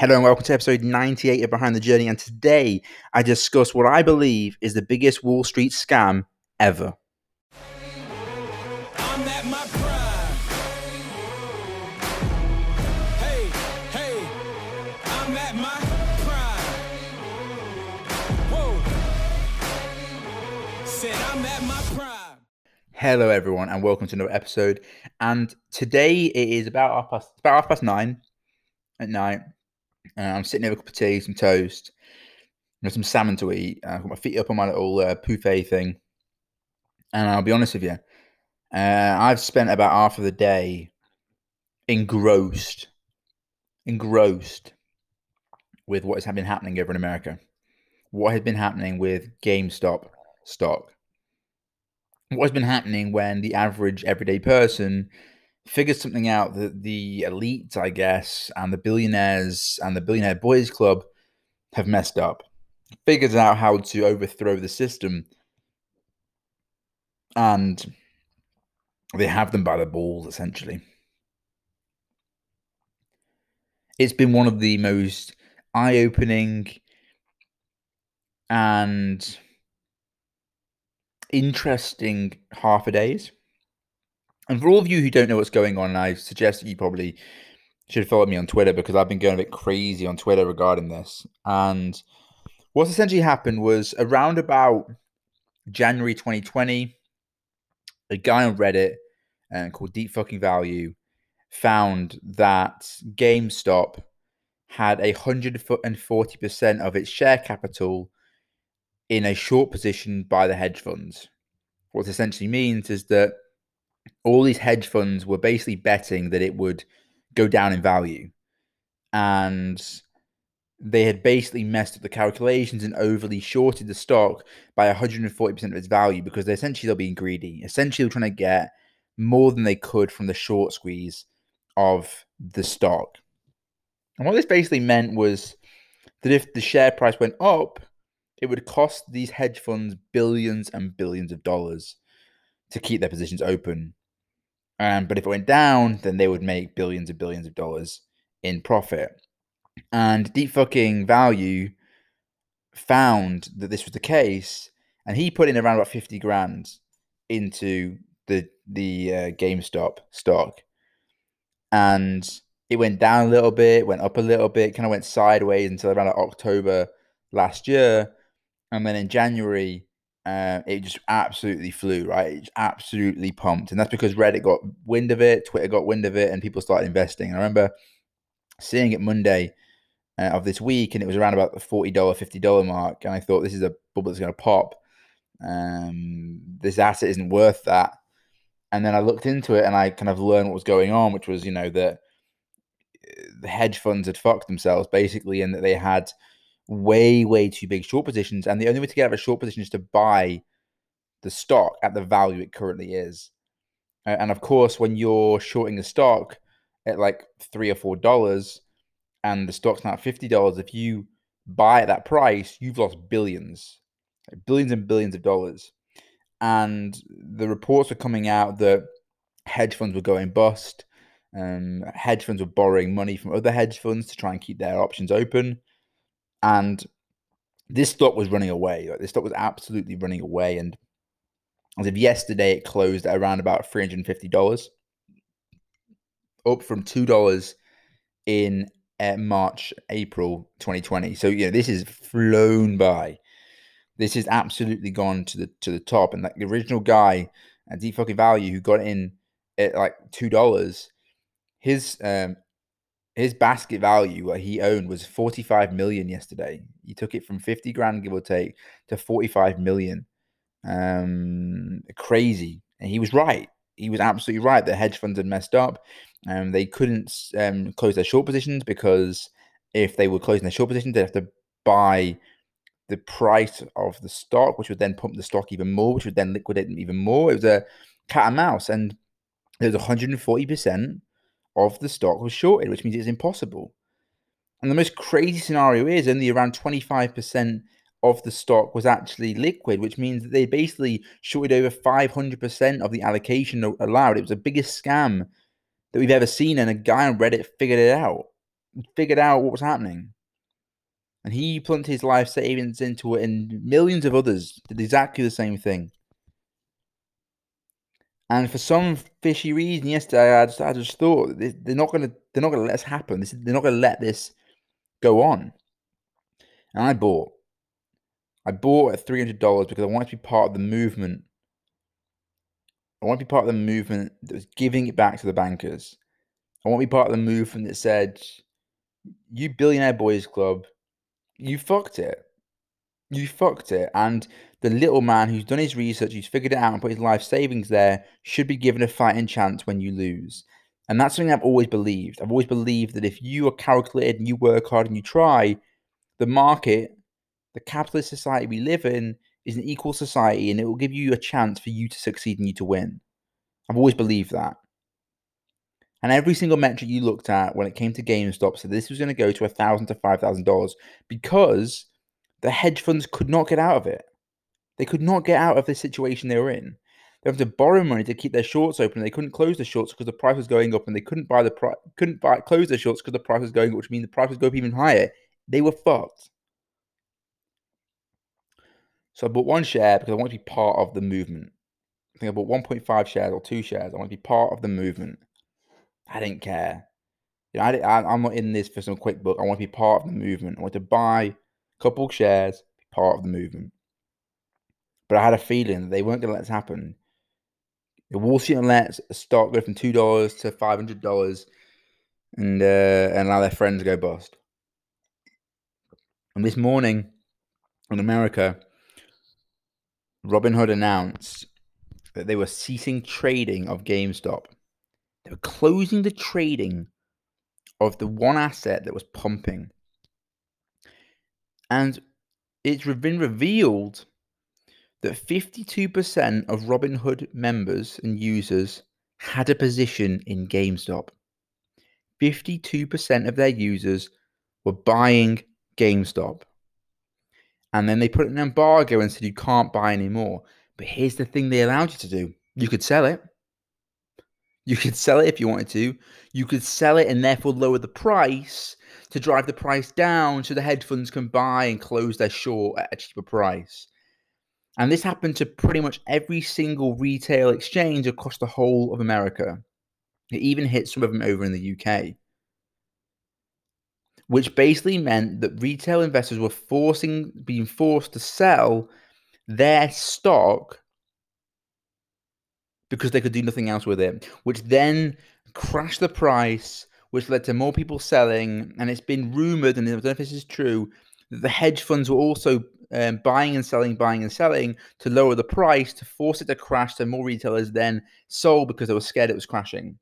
Hello and welcome to episode 98 of Behind the Journey. And today I discuss what I believe is the biggest Wall Street scam ever. I'm at my prime. Hey, hey, I'm at my prime. Whoa. Said I'm at my prime. Hello everyone and welcome to another episode. And today it is about half past, about half past nine at night. And I'm sitting here with a cup of tea, some toast, and some salmon to eat. I've got my feet up on my little uh, thing. And I'll be honest with you, uh, I've spent about half of the day engrossed, engrossed with what has been happening over in America. What has been happening with GameStop stock. What has been happening when the average everyday person figures something out that the elites, I guess, and the billionaires and the billionaire boys club have messed up. Figures out how to overthrow the system. And they have them by the balls, essentially. It's been one of the most eye opening and interesting half a days. And for all of you who don't know what's going on, I suggest that you probably should follow me on Twitter because I've been going a bit crazy on Twitter regarding this. And what's essentially happened was around about January 2020, a guy on Reddit uh, called Deep Fucking Value found that GameStop had a hundred and forty percent of its share capital in a short position by the hedge funds. What this essentially means is that all these hedge funds were basically betting that it would go down in value. And they had basically messed up the calculations and overly shorted the stock by 140% of its value because they essentially they're being greedy. Essentially, they're trying to get more than they could from the short squeeze of the stock. And what this basically meant was that if the share price went up, it would cost these hedge funds billions and billions of dollars to keep their positions open. Um, but if it went down, then they would make billions and billions of dollars in profit. And Deep Fucking Value found that this was the case, and he put in around about fifty grand into the the uh, GameStop stock, and it went down a little bit, went up a little bit, kind of went sideways until around October last year, and then in January uh, it just absolutely flew, right? It absolutely pumped. And that's because Reddit got wind of it, Twitter got wind of it, and people started investing. And I remember seeing it Monday uh, of this week, and it was around about the $40, $50 mark. And I thought, this is a bubble that's going to pop. Um, this asset isn't worth that. And then I looked into it and I kind of learned what was going on, which was, you know, that uh, the hedge funds had fucked themselves basically, and that they had way, way too big short positions. And the only way to get out of a short position is to buy the stock at the value it currently is. And of course, when you're shorting the stock at like three or four dollars and the stock's now fifty dollars, if you buy at that price, you've lost billions, billions and billions of dollars. And the reports were coming out that hedge funds were going bust. Um, hedge funds were borrowing money from other hedge funds to try and keep their options open and this stock was running away. Like this stock was absolutely running away. And as of yesterday, it closed at around about three hundred and fifty dollars, up from two dollars in uh, March, April, twenty twenty. So you know this is flown by. This has absolutely gone to the to the top. And like the original guy at Deep Fucking Value who got in at like two dollars, his um, his basket value what he owned was 45 million yesterday. He took it from 50 grand give or take to 45 million. Um crazy. And he was right. He was absolutely right. The hedge funds had messed up. And um, they couldn't um, close their short positions because if they were closing their short positions they'd have to buy the price of the stock which would then pump the stock even more which would then liquidate them even more. It was a cat and mouse. And there was 140% of the stock was shorted, which means it's impossible. And the most crazy scenario is only around 25% of the stock was actually liquid, which means that they basically shorted over 500% of the allocation allowed. It was the biggest scam that we've ever seen, and a guy on Reddit figured it out. figured out what was happening. And he plunked his life savings into it, and millions of others did exactly the same thing. And for some fishy reason, yesterday I just, I just thought they- they're not gonna they're not gonna let this happen. They're not gonna let this go on. And I bought. I bought at three hundred dollars because I wanted to be part of the movement. I want to be part of the movement that was giving it back to the bankers. I want to be part of the movement that said, "You billionaire boys club, you fucked it. You fucked it." And the little man who's done his research, who's figured it out and put his life savings there, should be given a fighting chance when you lose. And that's something I've always believed. I've always believed that if you are calculated and you work hard and you try, the market, the capitalist society we live in, is an equal society and it will give you a chance for you to succeed and you to win. I've always believed that. And every single metric you looked at when it came to GameStop said this was going to go to a thousand to five thousand dollars because the hedge funds could not get out of it. They could not get out of the situation they were in. They have to borrow money to keep their shorts open. They couldn't close the shorts because the price was going up, and they couldn't buy the pri- couldn't buy close their shorts because the price was going up, which means the price was going up even higher. They were fucked. So I bought one share because I want to be part of the movement. I think I bought 1.5 shares or two shares. I want to be part of the movement. I didn't care. You know, I, I'm not in this for some quick book. I want to be part of the movement. I want to buy a couple shares, be part of the movement. But I had a feeling that they weren't going to let this happen. The Wall Street and let a stock go from two dollars to five hundred dollars, and uh, and allow their friends go bust. And this morning, in America, Robinhood announced that they were ceasing trading of GameStop. They were closing the trading of the one asset that was pumping. And it's been revealed that 52% of Robinhood members and users had a position in GameStop. 52% of their users were buying GameStop. And then they put an embargo and said you can't buy anymore. But here's the thing they allowed you to do you could sell it. You could sell it if you wanted to. You could sell it and therefore lower the price to drive the price down so the hedge funds can buy and close their short at a cheaper price. And this happened to pretty much every single retail exchange across the whole of America. It even hit some of them over in the UK. Which basically meant that retail investors were forcing being forced to sell their stock because they could do nothing else with it, which then crashed the price, which led to more people selling. And it's been rumored, and I don't know if this is true, that the hedge funds were also um, buying and selling, buying and selling to lower the price to force it to crash. So more retailers then sold because they were scared it was crashing.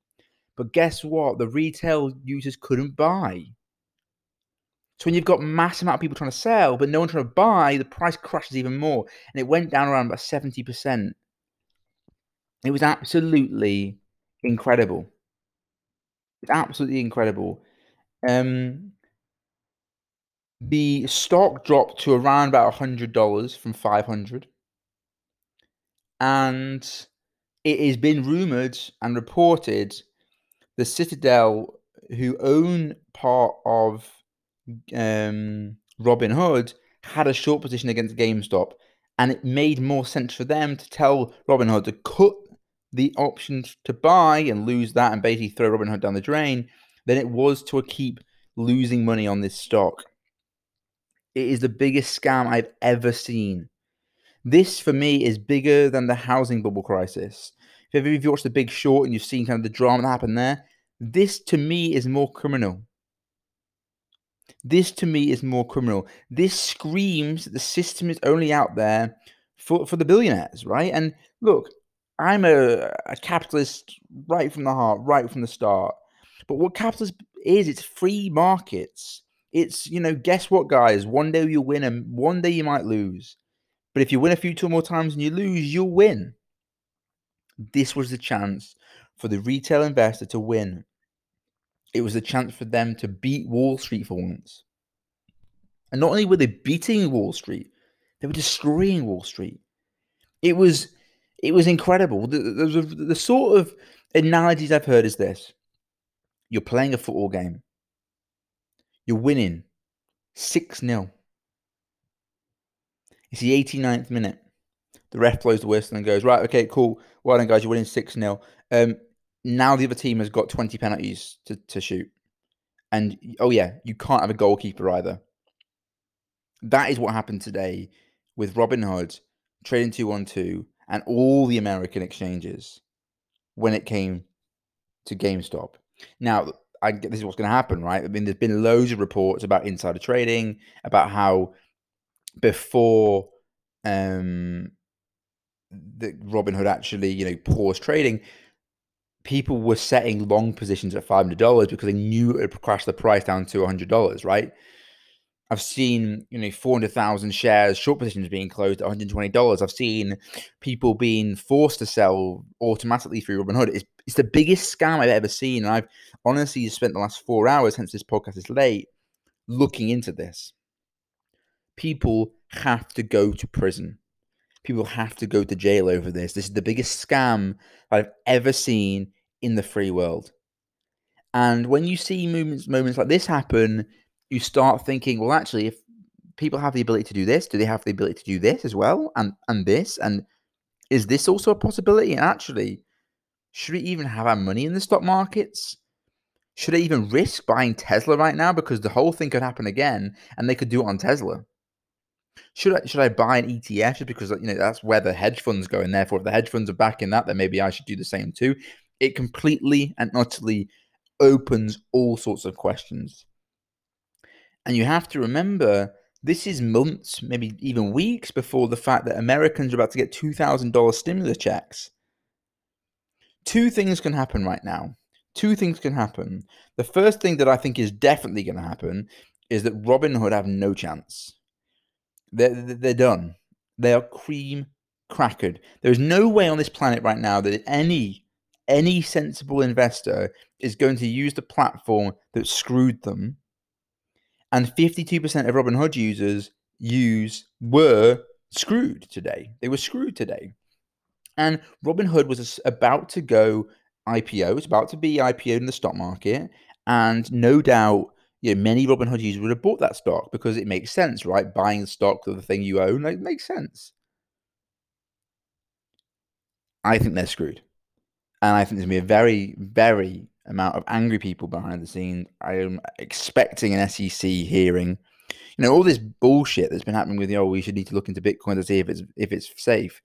But guess what? The retail users couldn't buy. So when you've got mass amount of people trying to sell, but no one trying to buy, the price crashes even more, and it went down around about seventy percent. It was absolutely incredible. It's absolutely incredible. Um, the stock dropped to around about hundred dollars from five hundred, and it has been rumored and reported the Citadel, who own part of um, Robinhood, had a short position against GameStop, and it made more sense for them to tell Robinhood to cut the options to buy and lose that and basically throw Robinhood down the drain than it was to keep losing money on this stock. It is the biggest scam I've ever seen. This, for me, is bigger than the housing bubble crisis. If ever you've watched The Big Short and you've seen kind of the drama that happened there, this to me is more criminal. This to me is more criminal. This screams that the system is only out there for, for the billionaires, right? And look, I'm a, a capitalist right from the heart, right from the start. But what capitalism is, it's free markets. It's, you know, guess what, guys? One day you'll win and one day you might lose. But if you win a few two more times and you lose, you'll win. This was the chance for the retail investor to win. It was a chance for them to beat Wall Street for once. And not only were they beating Wall Street, they were destroying Wall Street. It was it was incredible. The, the, the, the sort of analogies I've heard is this: you're playing a football game, You're winning 6 0. It's the 89th minute. The ref blows the whistle and goes, Right, okay, cool. Well done, guys. You're winning 6 0. Um, now the other team has got 20 penalties to, to shoot. And oh, yeah, you can't have a goalkeeper either. That is what happened today with Robinhood Trading 212, and all the American exchanges when it came to GameStop. Now, I, this is what's going to happen, right? I mean, there's been loads of reports about insider trading, about how before um, the Robinhood actually, you know, paused trading, people were setting long positions at five hundred dollars because they knew it would crash the price down to hundred dollars, right? I've seen, you know, 400,000 shares, short positions being closed at $120. I've seen people being forced to sell automatically through Robinhood. It's, it's the biggest scam I've ever seen. And I've honestly spent the last four hours, hence this podcast is late, looking into this. People have to go to prison. People have to go to jail over this. This is the biggest scam I've ever seen in the free world. And when you see moments moments like this happen, you start thinking, well, actually, if people have the ability to do this, do they have the ability to do this as well, and and this, and is this also a possibility? And actually, should we even have our money in the stock markets? Should I even risk buying Tesla right now because the whole thing could happen again, and they could do it on Tesla? Should I should I buy an ETF just because you know that's where the hedge funds go, and therefore if the hedge funds are backing that, then maybe I should do the same too. It completely and utterly opens all sorts of questions. And you have to remember, this is months, maybe even weeks before the fact that Americans are about to get $2,000 stimulus checks. Two things can happen right now. Two things can happen. The first thing that I think is definitely going to happen is that Robinhood have no chance. They're, they're done. They are cream crackered. There's no way on this planet right now that any any sensible investor is going to use the platform that screwed them and 52% of Robinhood users use were screwed today. They were screwed today. And Robinhood was about to go IPO, it's about to be IPO in the stock market, and no doubt, you know, many Robinhood users would have bought that stock because it makes sense, right? Buying stock of the thing you own, like, makes sense. I think they're screwed. And I think there's to be a very, very amount of angry people behind the scenes. I am expecting an SEC hearing. You know, all this bullshit that's been happening with, the oh, we should need to look into Bitcoin to see if it's if it's safe.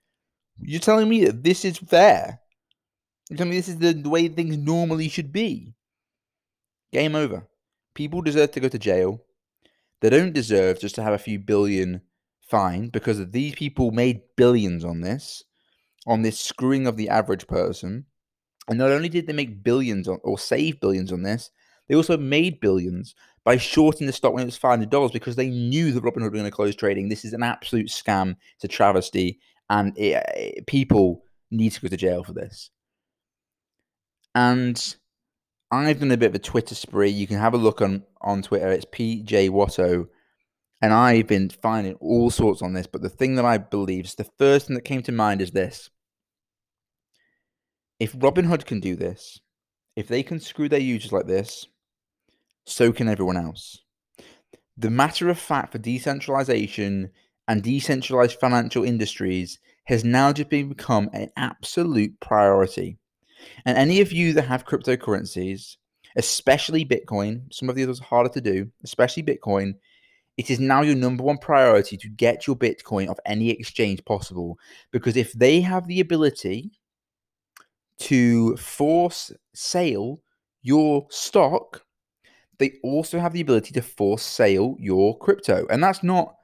You're telling me that this is fair? You're telling me this is the, way things normally should be? Game over. People deserve to go to jail. They don't deserve just to have a few billion fine because these people made billions on this, on this screwing of the average person. And not only did they make billions on, or save billions on this, they also made billions by shorting the stock when it was five hundred dollars because they knew that Robinhood were going to close trading. This is an absolute scam. It's a travesty, and it, it, people need to go to jail for this. And I've done a bit of a Twitter spree. You can have a look on on Twitter. It's PJ Watto, and I've been finding all sorts on this. But the thing that I believe is the first thing that came to mind is this: if Robinhood can do this, if they can screw their users like this, so can everyone else. The matter of fact for decentralization and decentralized financial industries has now just become an absolute priority. And any of you that have cryptocurrencies, especially Bitcoin, some of the others are harder to do, especially Bitcoin, it is now your number one priority to get your Bitcoin off any exchange possible. Because if they have the ability to force sale your stock, they also have the ability to force sale your crypto. And that's not,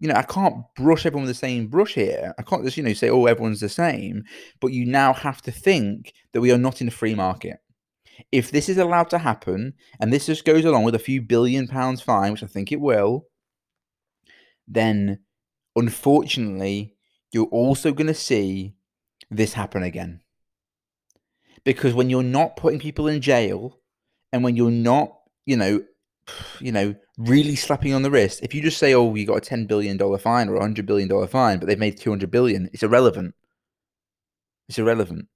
you know, I can't brush everyone with the same brush here. I can't just, you know, say, oh, everyone's the same. But you now have to think that we are not in a free market. If this is allowed to happen, and this just goes along with a few billion pounds fine, which I think it will, then unfortunately, you're also going to see this happen again because when you're not putting people in jail and when you're not, you know, you know, really slapping on the wrist, if you just say, "Oh, you got a ten billion dollar fine or a hundred billion dollar fine," but they've made two hundred billion, it's irrelevant. It's irrelevant.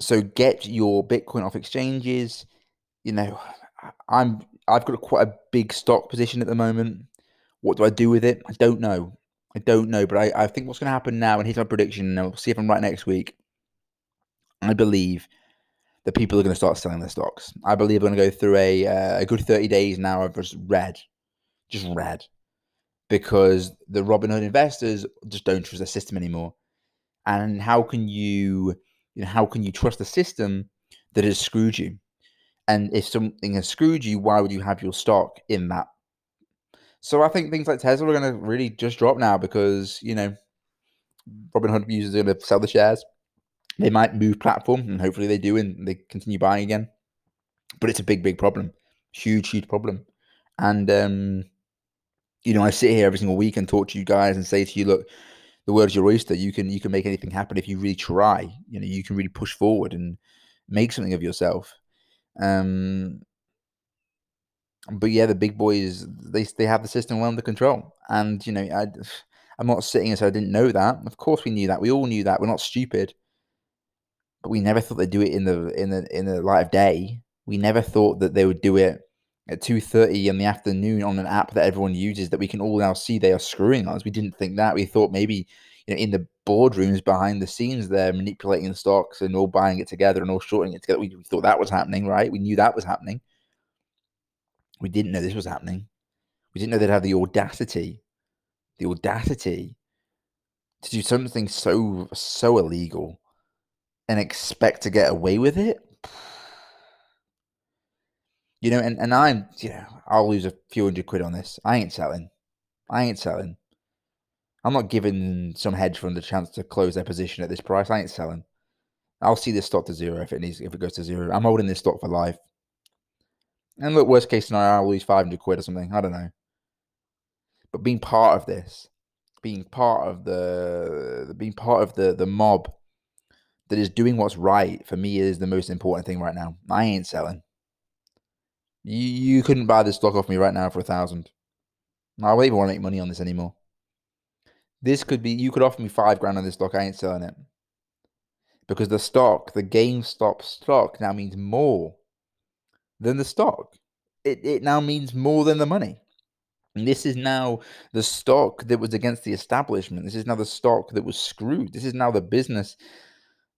So get your Bitcoin off exchanges. You know, I'm I've got quite a big stock position at the moment. What do I do with it? I don't know. I don't know, but I, I think what's going to happen now, and here's my prediction, and we'll see if I'm right next week. I believe that people are going to start selling their stocks. I believe we're going to go through a uh, a good 30 days now of just red, just red, because the Robinhood investors just don't trust the system anymore. And how can you, you know, how can you trust the system that has screwed you? And if something has screwed you, why would you have your stock in that? So I think things like Tesla are going to really just drop now because you know Robinhood users are going to sell the shares. They might move platform, and hopefully they do, and they continue buying again. But it's a big, big problem, huge, huge problem. And um, you know, I sit here every single week and talk to you guys and say to you, look, the world's your oyster. You can you can make anything happen if you really try. You know, you can really push forward and make something of yourself. Um, but yeah, the big boys they they have the system well under control, and you know I. I'm not sitting as I didn't know that. Of course, we knew that. We all knew that. We're not stupid, but we never thought they'd do it in the in the in the light of day. We never thought that they would do it at two thirty in the afternoon on an app that everyone uses that we can all now see they are screwing us. We didn't think that. We thought maybe you know in the boardrooms behind the scenes they're manipulating the stocks and all buying it together and all shorting it together. We, we thought that was happening, right? We knew that was happening. We didn't know this was happening. We didn't know they'd have the audacity, the audacity to do something so so illegal and expect to get away with it. You know, and, and I'm, you know, I'll lose a few hundred quid on this. I ain't selling. I ain't selling. I'm not giving some hedge fund the chance to close their position at this price. I ain't selling. I'll see this stock to zero if it needs if it goes to zero. I'm holding this stock for life. And look, worst case scenario, I'll lose 500 quid or something. I don't know. But being part of this, being part of the being part of the the mob that is doing what's right for me is the most important thing right now. I ain't selling. You you couldn't buy this stock off me right now for a thousand. I don't even want to make money on this anymore. This could be you could offer me five grand on this stock. I ain't selling it because the stock, the GameStop stock, now means more than the stock. It it now means more than the money. And this is now the stock that was against the establishment. This is now the stock that was screwed. This is now the business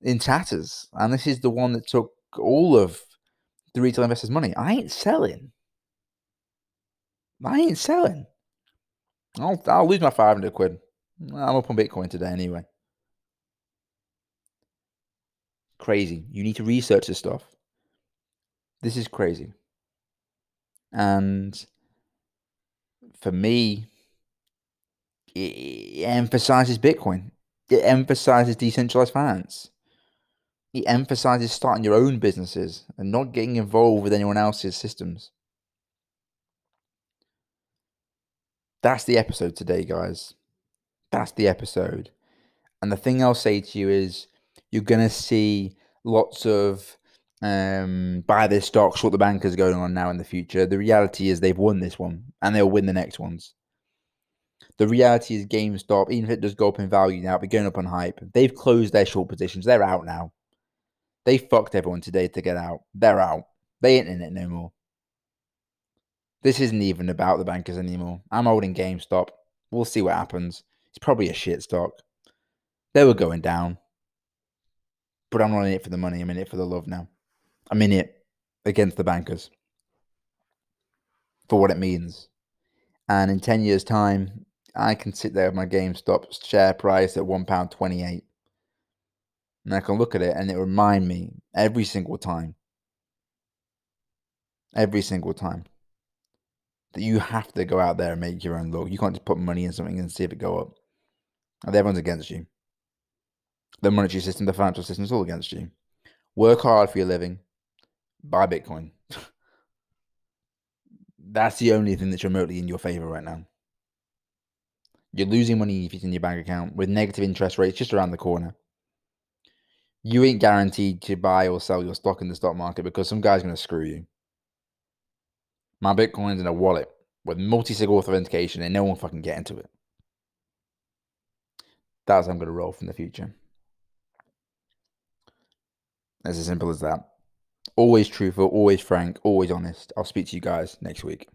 in tatters. And this is the one that took all of the retail investors' money. I ain't selling. I ain't selling. I'll, I'll lose my 500 quid. I'm up on Bitcoin today anyway. Crazy. You need to research this stuff. This is crazy. And for me, it emphasizes Bitcoin. It emphasizes decentralized finance. It emphasizes starting your own businesses and not getting involved with anyone else's systems. That's the episode today, guys. That's the episode. And the thing I'll say to you is you're going to see lots of um, buy this stock, short the bankers going on now in the future. The reality is they've won this one and they'll win the next ones. The reality is GameStop, even if it does go up in value now, be going up on hype. They've closed their short positions. They're out now. They fucked everyone today to get out. They're out. They ain't in it no more. This isn't even about the bankers anymore. I'm holding GameStop. We'll see what happens. It's probably a shit stock. They were going down. But I'm not in it for the money. I'm in it for the love now. I'm in it against the bankers for what it means. And in 10 years' time, I can sit there with my GameStop share price at £1.28. And I can look at it and it remind me every single time, every single time, that you have to go out there and make your own luck. You can't just put money in something and see if it go up. And everyone's against you. The monetary system, the financial system is all against you. Work hard for your living. Buy Bitcoin. That's the only thing that's remotely in your favor right now. You're losing money if it's in your bank account with negative interest rates just around the corner. You ain't guaranteed to buy or sell your stock in the stock market because some guy's going to screw you. My Bitcoin's in a wallet with multi-sig authentication and no one fucking get into it. That's how I'm going to roll from the future. It's as simple as that. always truthful, always frank, always honest. I'll speak to you guys next week.